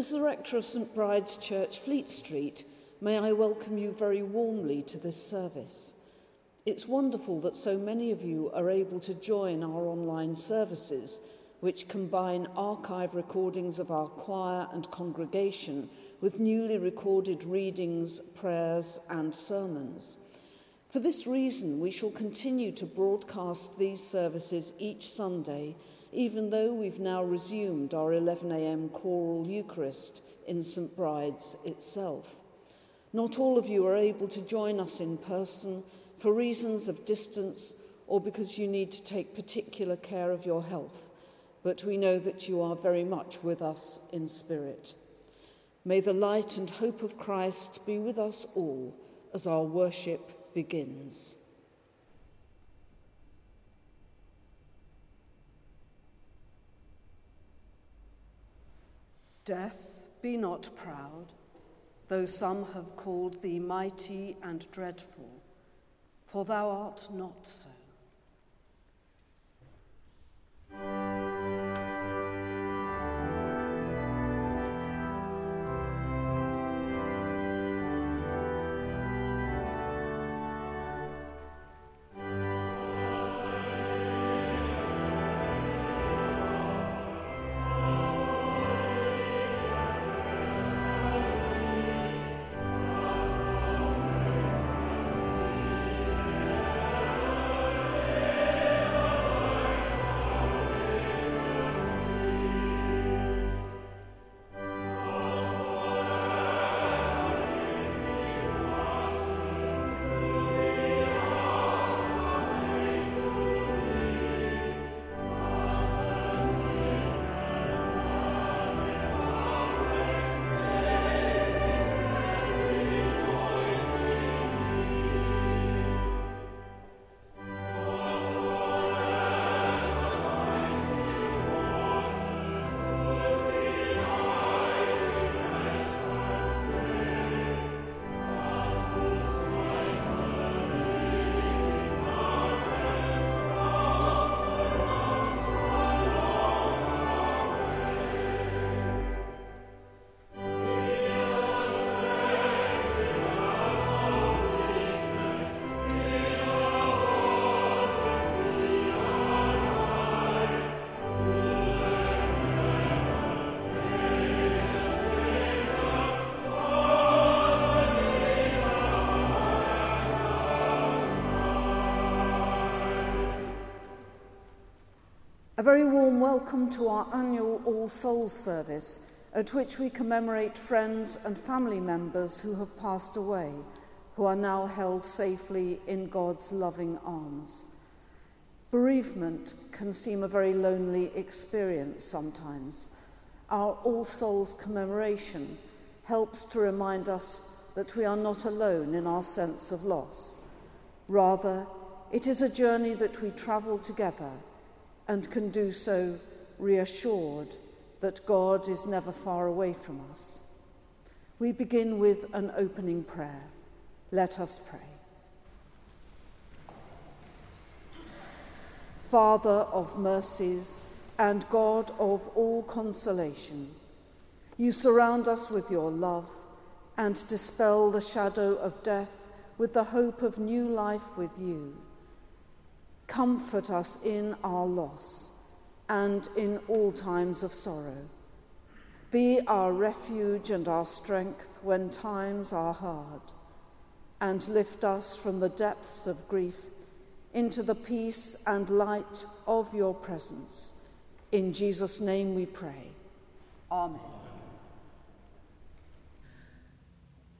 As the rector of St Bride's Church, Fleet Street, may I welcome you very warmly to this service. It's wonderful that so many of you are able to join our online services, which combine archive recordings of our choir and congregation with newly recorded readings, prayers, and sermons. For this reason, we shall continue to broadcast these services each Sunday, even though we've now resumed our 11am choral Eucharist in St Bride's itself. Not all of you are able to join us in person for reasons of distance or because you need to take particular care of your health, but we know that you are very much with us in spirit. May the light and hope of Christ be with us all as our worship begins. Death, be not proud, though some have called thee mighty and dreadful, for thou art not so. A very warm welcome to our annual All Souls service, at which we commemorate friends and family members who have passed away, who are now held safely in God's loving arms. Bereavement can seem a very lonely experience sometimes. Our All Souls commemoration helps to remind us that we are not alone in our sense of loss. Rather, it is a journey that we travel together and can do so reassured that God is never far away from us. We begin with an opening prayer. Let us pray. Father of mercies and God of all consolation, you surround us with your love and dispel the shadow of death with the hope of new life with you. Comfort us in our loss and in all times of sorrow. Be our refuge and our strength when times are hard, and lift us from the depths of grief into the peace and light of your presence. In Jesus' name we pray. Amen.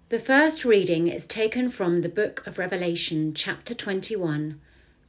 The first reading is taken from the book of Revelation, chapter 21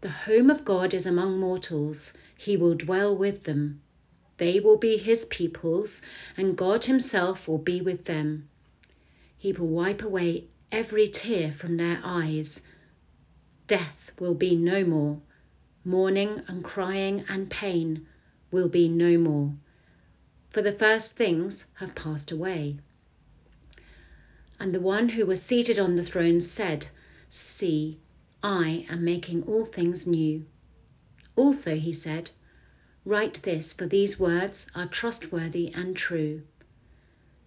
the home of God is among mortals, he will dwell with them. They will be his peoples, and God himself will be with them. He will wipe away every tear from their eyes. Death will be no more. Mourning and crying and pain will be no more. For the first things have passed away. And the one who was seated on the throne said, See, I am making all things new. Also, he said, Write this, for these words are trustworthy and true.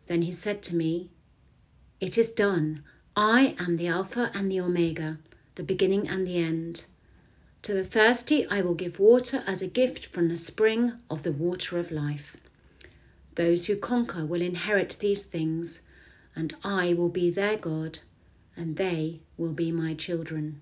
Then he said to me, It is done. I am the Alpha and the Omega, the beginning and the end. To the thirsty I will give water as a gift from the spring of the water of life. Those who conquer will inherit these things, and I will be their God, and they will be my children.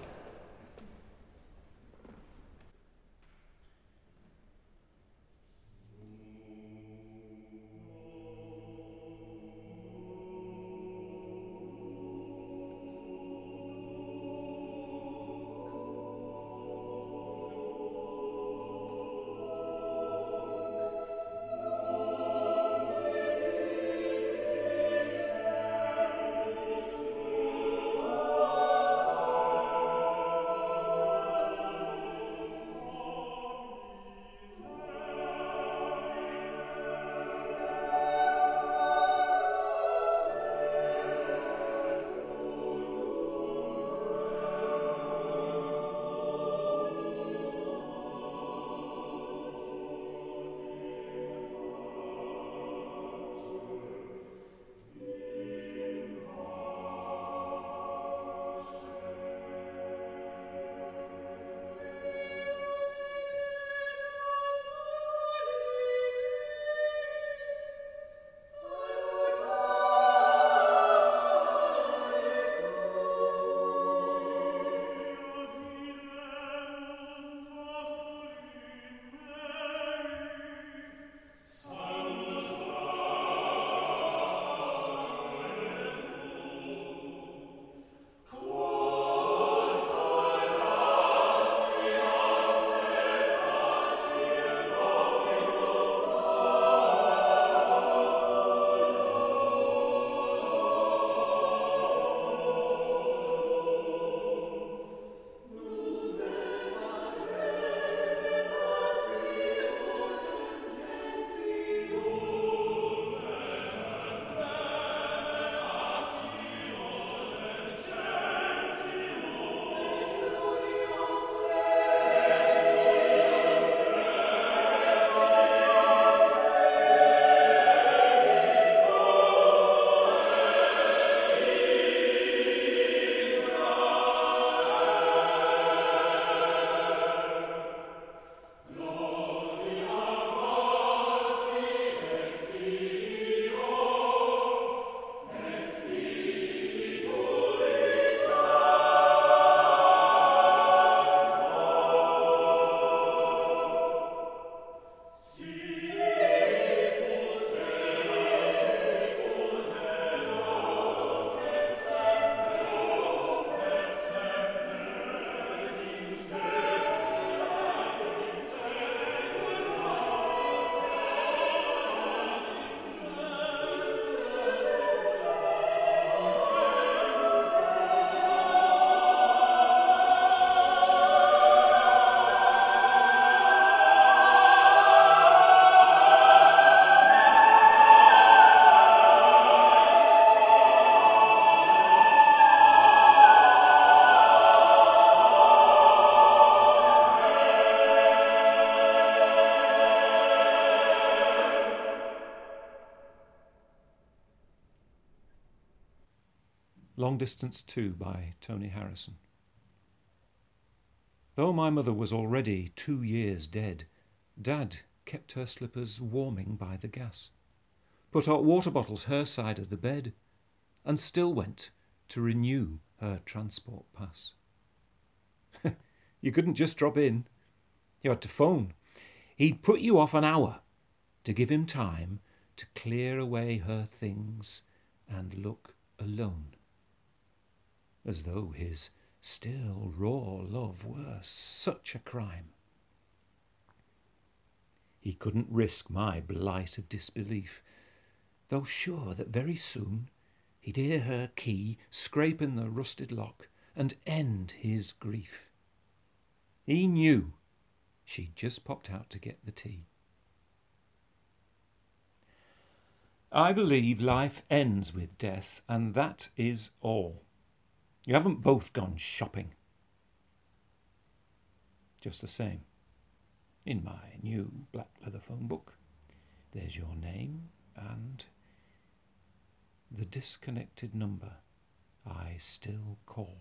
Distance 2 by Tony Harrison. Though my mother was already two years dead, Dad kept her slippers warming by the gas, put hot water bottles her side of the bed, and still went to renew her transport pass. you couldn't just drop in, you had to phone. He'd put you off an hour to give him time to clear away her things and look alone as though his Still, raw love were such a crime. He couldn't risk my blight of disbelief, though sure that very soon he'd hear her key scrape in the rusted lock and end his grief. He knew she'd just popped out to get the tea. I believe life ends with death, and that is all. You haven't both gone shopping. Just the same, in my new black leather phone book, there's your name and the disconnected number I still call.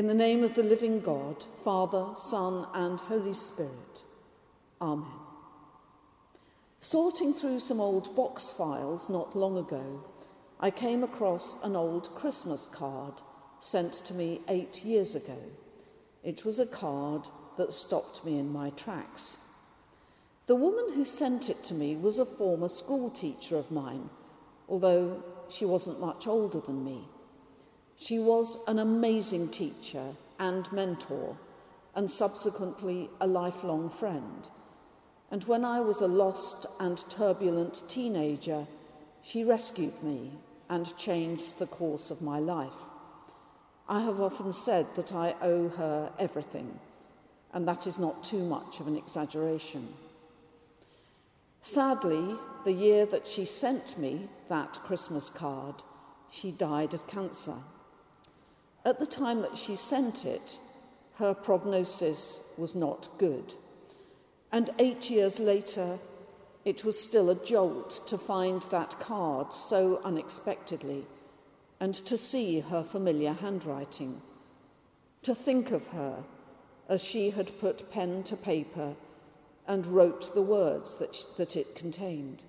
In the name of the living God, Father, Son, and Holy Spirit. Amen. Sorting through some old box files not long ago, I came across an old Christmas card sent to me eight years ago. It was a card that stopped me in my tracks. The woman who sent it to me was a former school teacher of mine, although she wasn't much older than me. She was an amazing teacher and mentor, and subsequently a lifelong friend. And when I was a lost and turbulent teenager, she rescued me and changed the course of my life. I have often said that I owe her everything, and that is not too much of an exaggeration. Sadly, the year that she sent me that Christmas card, she died of cancer. At the time that she sent it, her prognosis was not good. And eight years later, it was still a jolt to find that card so unexpectedly and to see her familiar handwriting, to think of her as she had put pen to paper and wrote the words that, that it contained.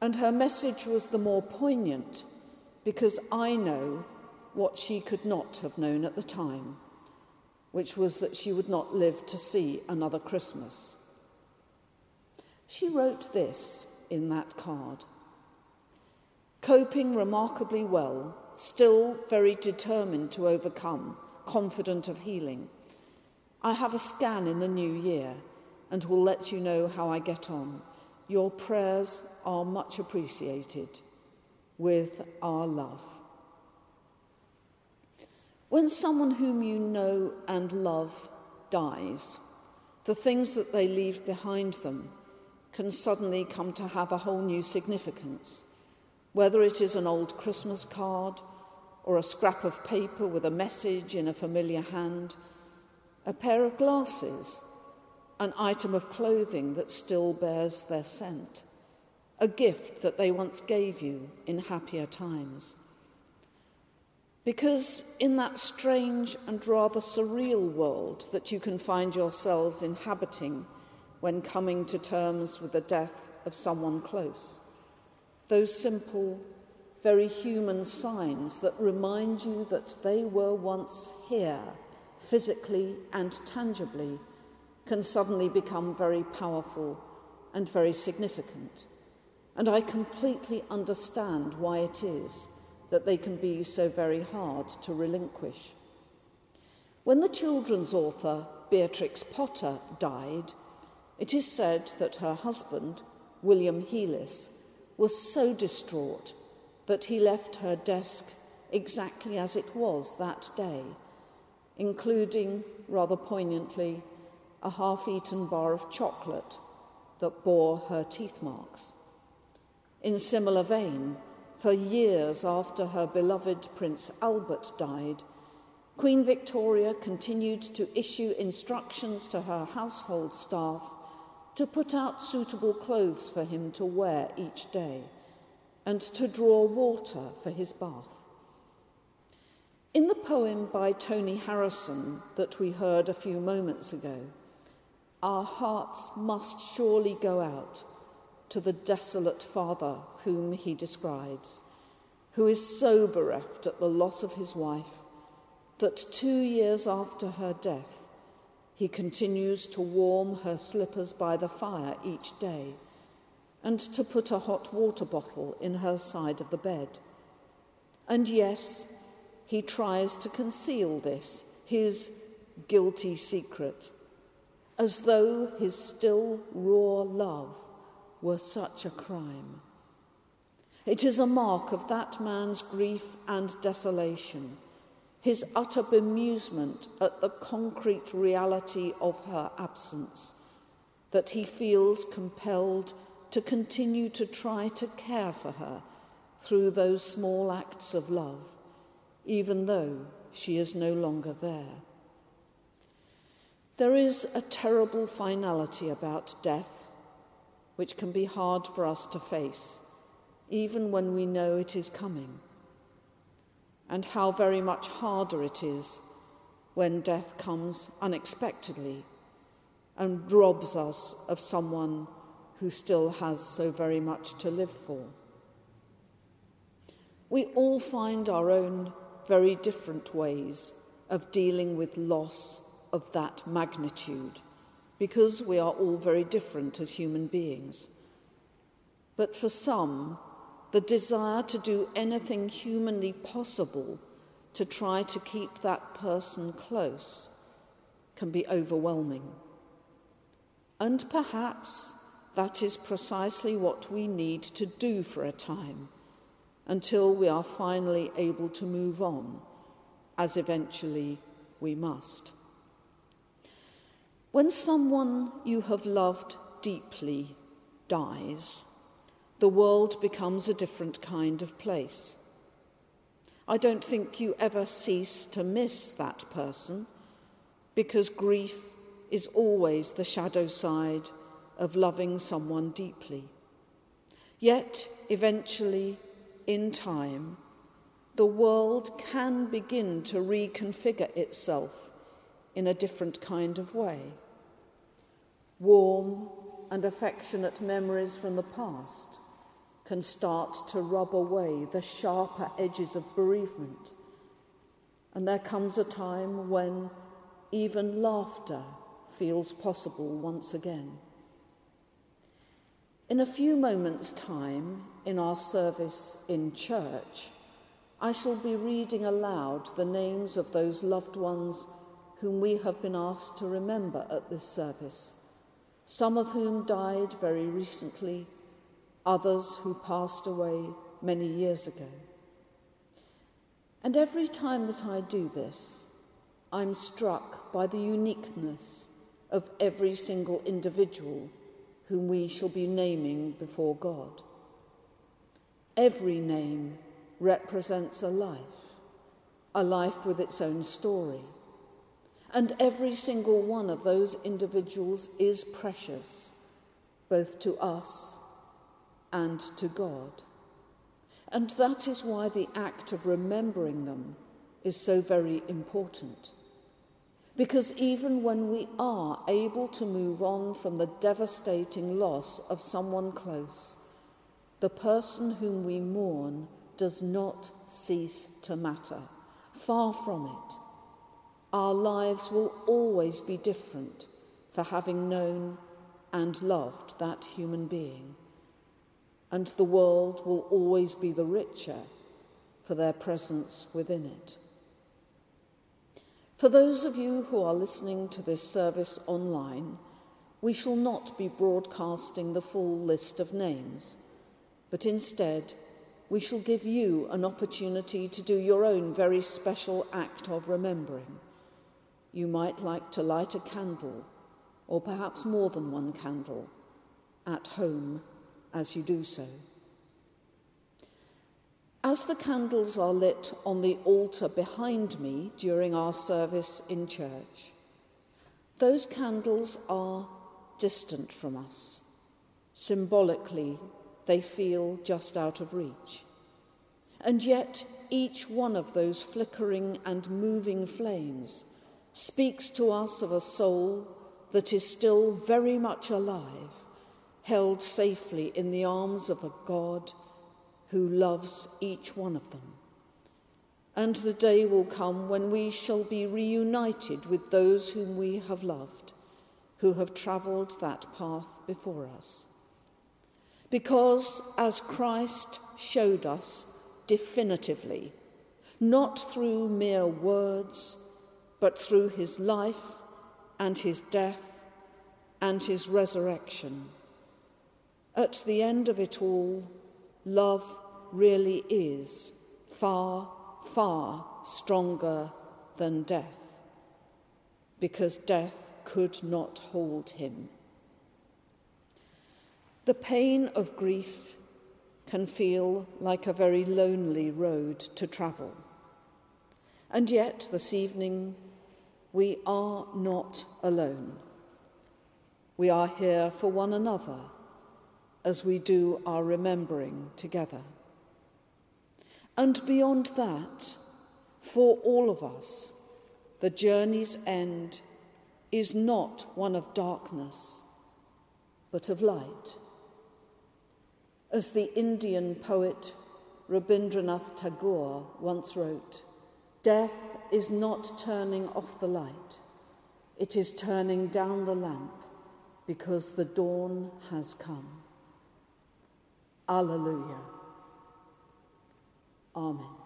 And her message was the more poignant because I know what she could not have known at the time, which was that she would not live to see another Christmas. She wrote this in that card Coping remarkably well, still very determined to overcome, confident of healing. I have a scan in the new year and will let you know how I get on. Your prayers are much appreciated. With our love. When someone whom you know and love dies, the things that they leave behind them can suddenly come to have a whole new significance. Whether it is an old Christmas card or a scrap of paper with a message in a familiar hand, a pair of glasses, an item of clothing that still bears their scent, a gift that they once gave you in happier times. Because in that strange and rather surreal world that you can find yourselves inhabiting when coming to terms with the death of someone close. Those simple, very human signs that remind you that they were once here, physically and tangibly, can suddenly become very powerful and very significant. And I completely understand why it is that they can be so very hard to relinquish. When the children's author, Beatrix Potter, died, it is said that her husband, William Heelis, was so distraught that he left her desk exactly as it was that day, including, rather poignantly, a half eaten bar of chocolate that bore her teeth marks. In similar vein, for years after her beloved Prince Albert died, Queen Victoria continued to issue instructions to her household staff to put out suitable clothes for him to wear each day, and to draw water for his bath. In the poem by Tony Harrison that we heard a few moments ago, our hearts must surely go out to the desolate father whom he describes, who is so bereft at the loss of his wife that two years after her death, he continues to warm her slippers by the fire each day and to put a hot water bottle in her side of the bed. And yes, he tries to conceal this, his guilty secret, as though his still raw love were such a crime. It is a mark of that man's grief and desolation his utter bemusement at the concrete reality of her absence, that he feels compelled to continue to try to care for her through those small acts of love, even though she is no longer there. There is a terrible finality about death which can be hard for us to face, even when we know it is coming and how very much harder it is when death comes unexpectedly and robs us of someone who still has so very much to live for. We all find our own very different ways of dealing with loss of that magnitude because we are all very different as human beings. But for some, the desire to do anything humanly possible to try to keep that person close can be overwhelming. And perhaps that is precisely what we need to do for a time until we are finally able to move on, as eventually we must. When someone you have loved deeply dies, the world becomes a different kind of place. I don't think you ever cease to miss that person because grief is always the shadow side of loving someone deeply. Yet, eventually, in time, the world can begin to reconfigure itself in a different kind of way. Warm and affectionate memories from the past can start to rub away the sharper edges of bereavement. And there comes a time when even laughter feels possible once again. In a few moments' time, in our service in church, I shall be reading aloud the names of those loved ones whom we have been asked to remember at this service, some of whom died very recently, others who passed away many years ago. And every time that I do this, I'm struck by the uniqueness of every single individual whom we shall be naming before God. Every name represents a life, a life with its own story. And every single one of those individuals is precious, both to us and to God. And that is why the act of remembering them is so very important. Because even when we are able to move on from the devastating loss of someone close, the person whom we mourn does not cease to matter. Far from it. Our lives will always be different for having known and loved that human being. And the world will always be the richer for their presence within it. For those of you who are listening to this service online, we shall not be broadcasting the full list of names, but instead, we shall give you an opportunity to do your own very special act of remembering. You might like to light a candle, or perhaps more than one candle, at home as you do so. As the candles are lit on the altar behind me during our service in church, those candles are distant from us. Symbolically, they feel just out of reach. And yet, each one of those flickering and moving flames speaks to us of a soul that is still very much alive, held safely in the arms of a God who loves each one of them. And the day will come when we shall be reunited with those whom we have loved, who have travelled that path before us. Because, as Christ showed us definitively, not through mere words, but through his life and his death and his resurrection, at the end of it all, love really is far, far stronger than death, because death could not hold him. The pain of grief can feel like a very lonely road to travel. And yet, this evening, we are not alone. We are here for one another as we do our remembering together. And beyond that, for all of us, the journey's end is not one of darkness, but of light. As the Indian poet Rabindranath Tagore once wrote, Death is not turning off the light, it is turning down the lamp because the dawn has come. Alleluia. Amen.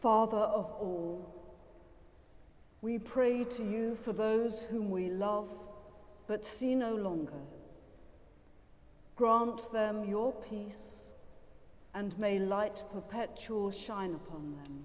Father of all, we pray to you for those whom we love but see no longer. Grant them your peace, and may light perpetual shine upon them.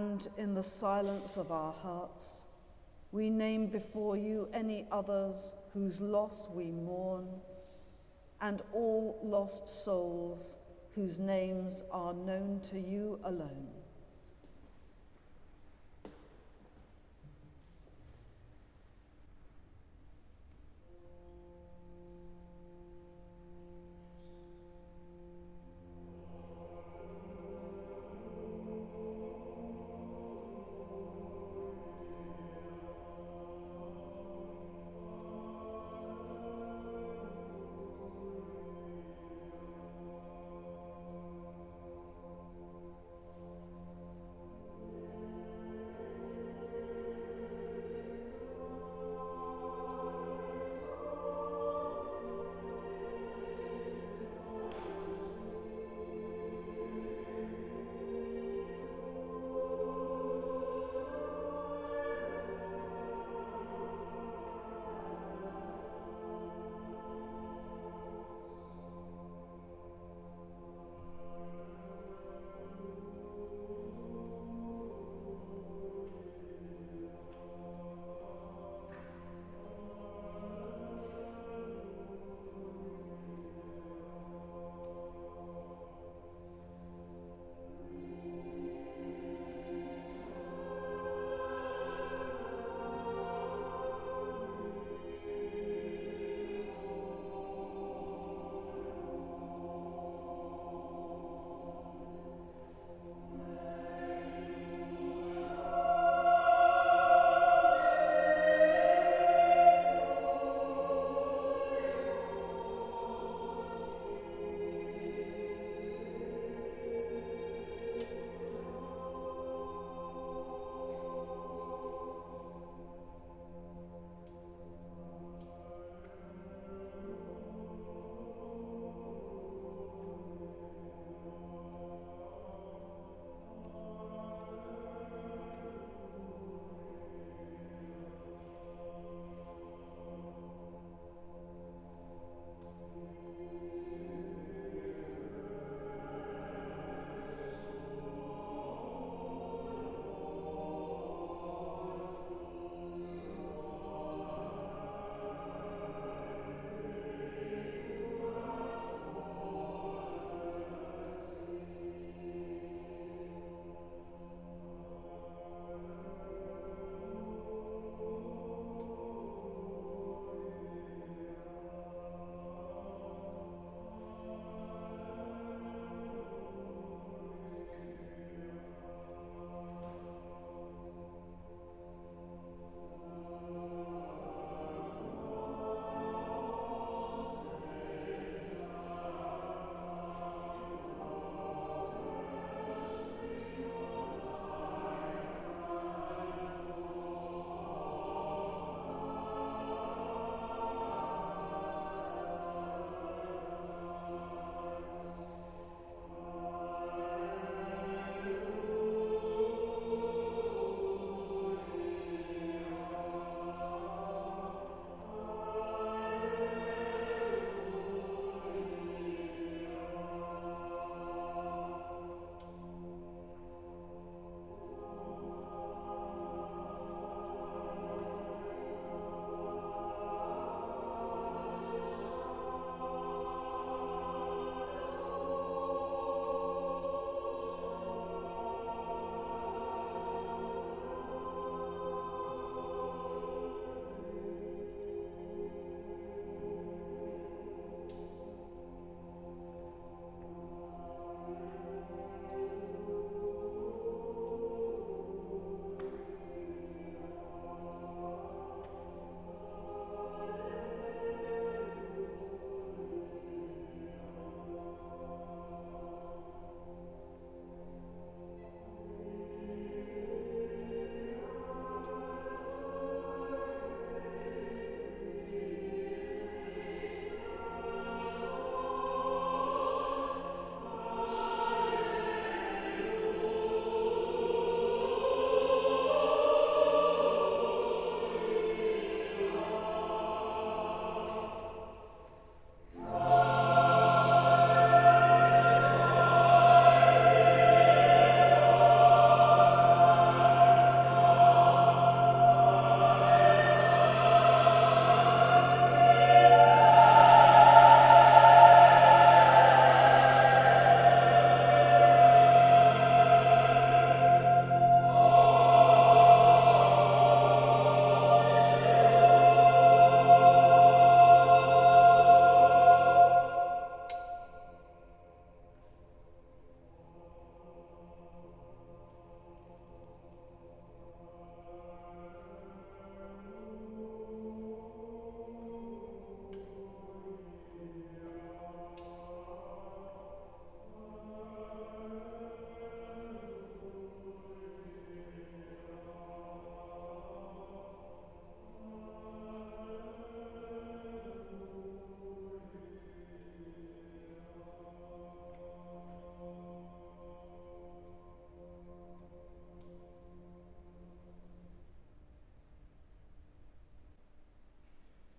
And in the silence of our hearts, we name before you any others whose loss we mourn, and all lost souls whose names are known to you alone.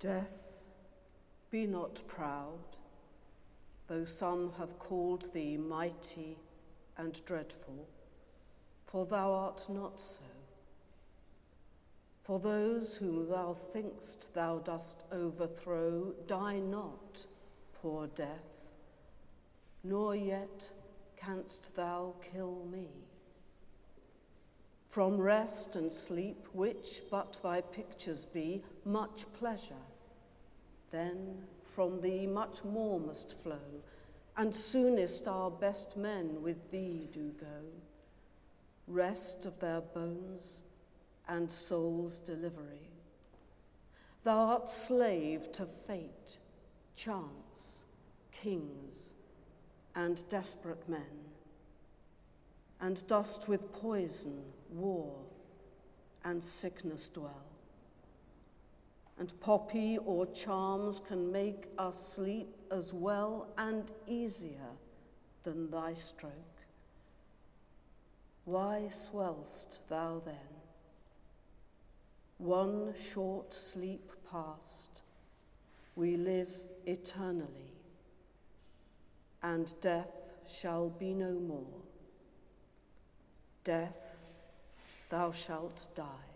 Death, be not proud, though some have called thee mighty and dreadful, for thou art not so. For those whom thou thinkst thou dost overthrow die not, poor death, nor yet canst thou kill me. From rest and sleep, which but thy pictures be, much pleasure, then from thee much more must flow, and soonest our best men with thee do go. Rest of their bones and soul's delivery. Thou art slave to fate, chance, kings, and desperate men, and dost with poison, war, and sickness dwell. And poppy or charms can make us sleep as well and easier than thy stroke. Why swell'st thou then? One short sleep past, we live eternally, and death shall be no more. Death, thou shalt die.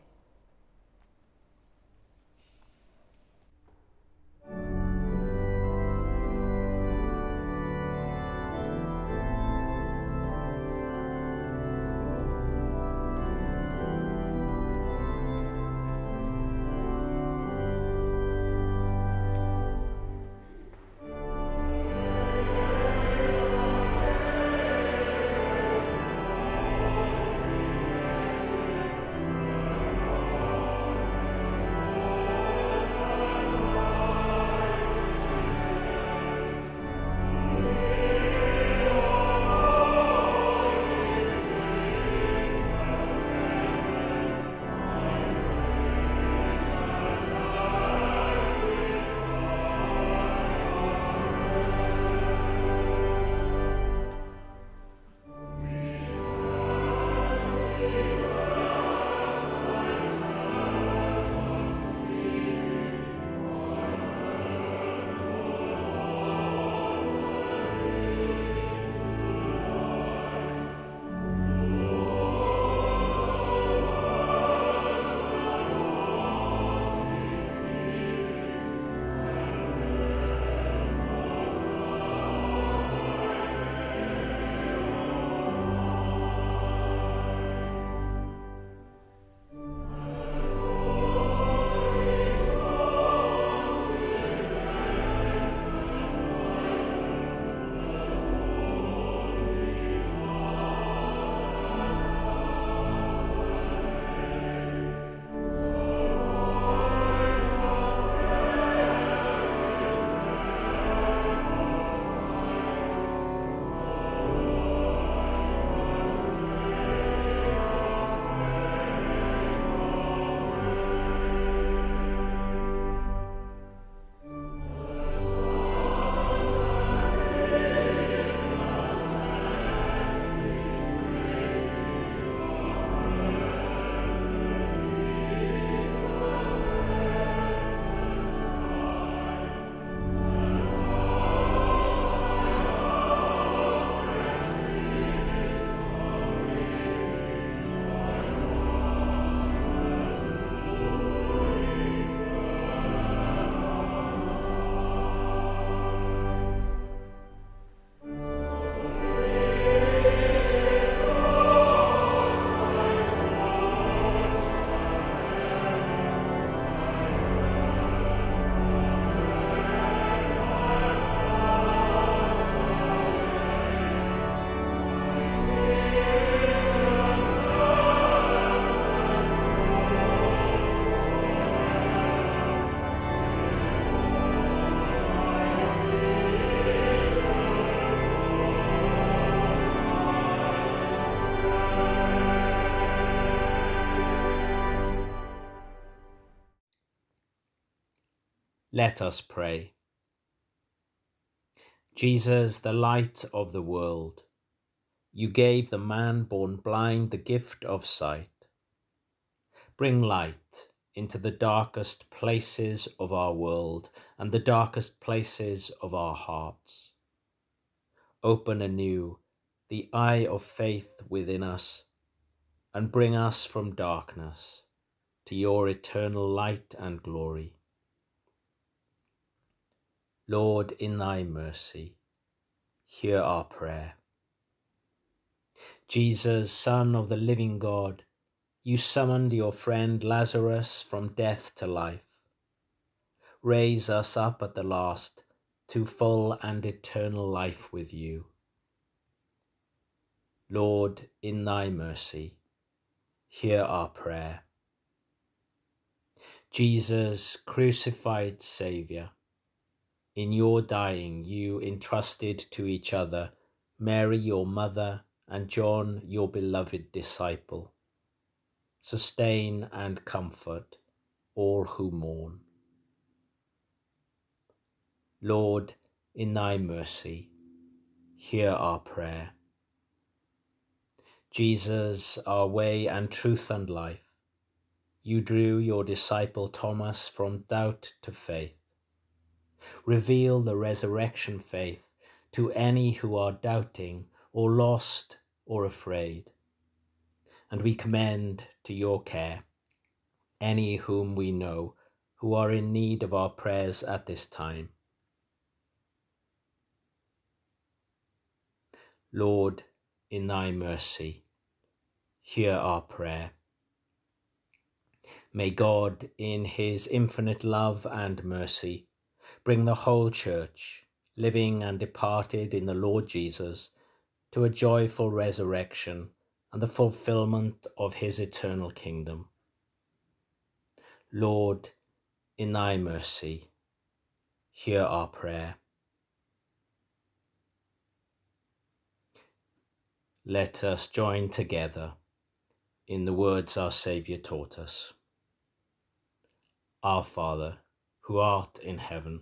Let us pray. Jesus, the light of the world, you gave the man born blind the gift of sight. Bring light into the darkest places of our world and the darkest places of our hearts. Open anew the eye of faith within us and bring us from darkness to your eternal light and glory. Lord, in thy mercy, hear our prayer. Jesus, Son of the living God, you summoned your friend Lazarus from death to life. Raise us up at the last to full and eternal life with you. Lord, in thy mercy, hear our prayer. Jesus, crucified Saviour, in your dying you entrusted to each other Mary, your mother, and John, your beloved disciple. Sustain and comfort all who mourn. Lord, in thy mercy, hear our prayer. Jesus, our way and truth and life, you drew your disciple Thomas from doubt to faith. Reveal the resurrection faith to any who are doubting or lost or afraid. And we commend to your care any whom we know who are in need of our prayers at this time. Lord, in thy mercy, hear our prayer. May God, in his infinite love and mercy, bring the whole church, living and departed in the Lord Jesus, to a joyful resurrection and the fulfillment of his eternal kingdom. Lord, in thy mercy, hear our prayer. Let us join together in the words our Saviour taught us. Our Father, who art in heaven,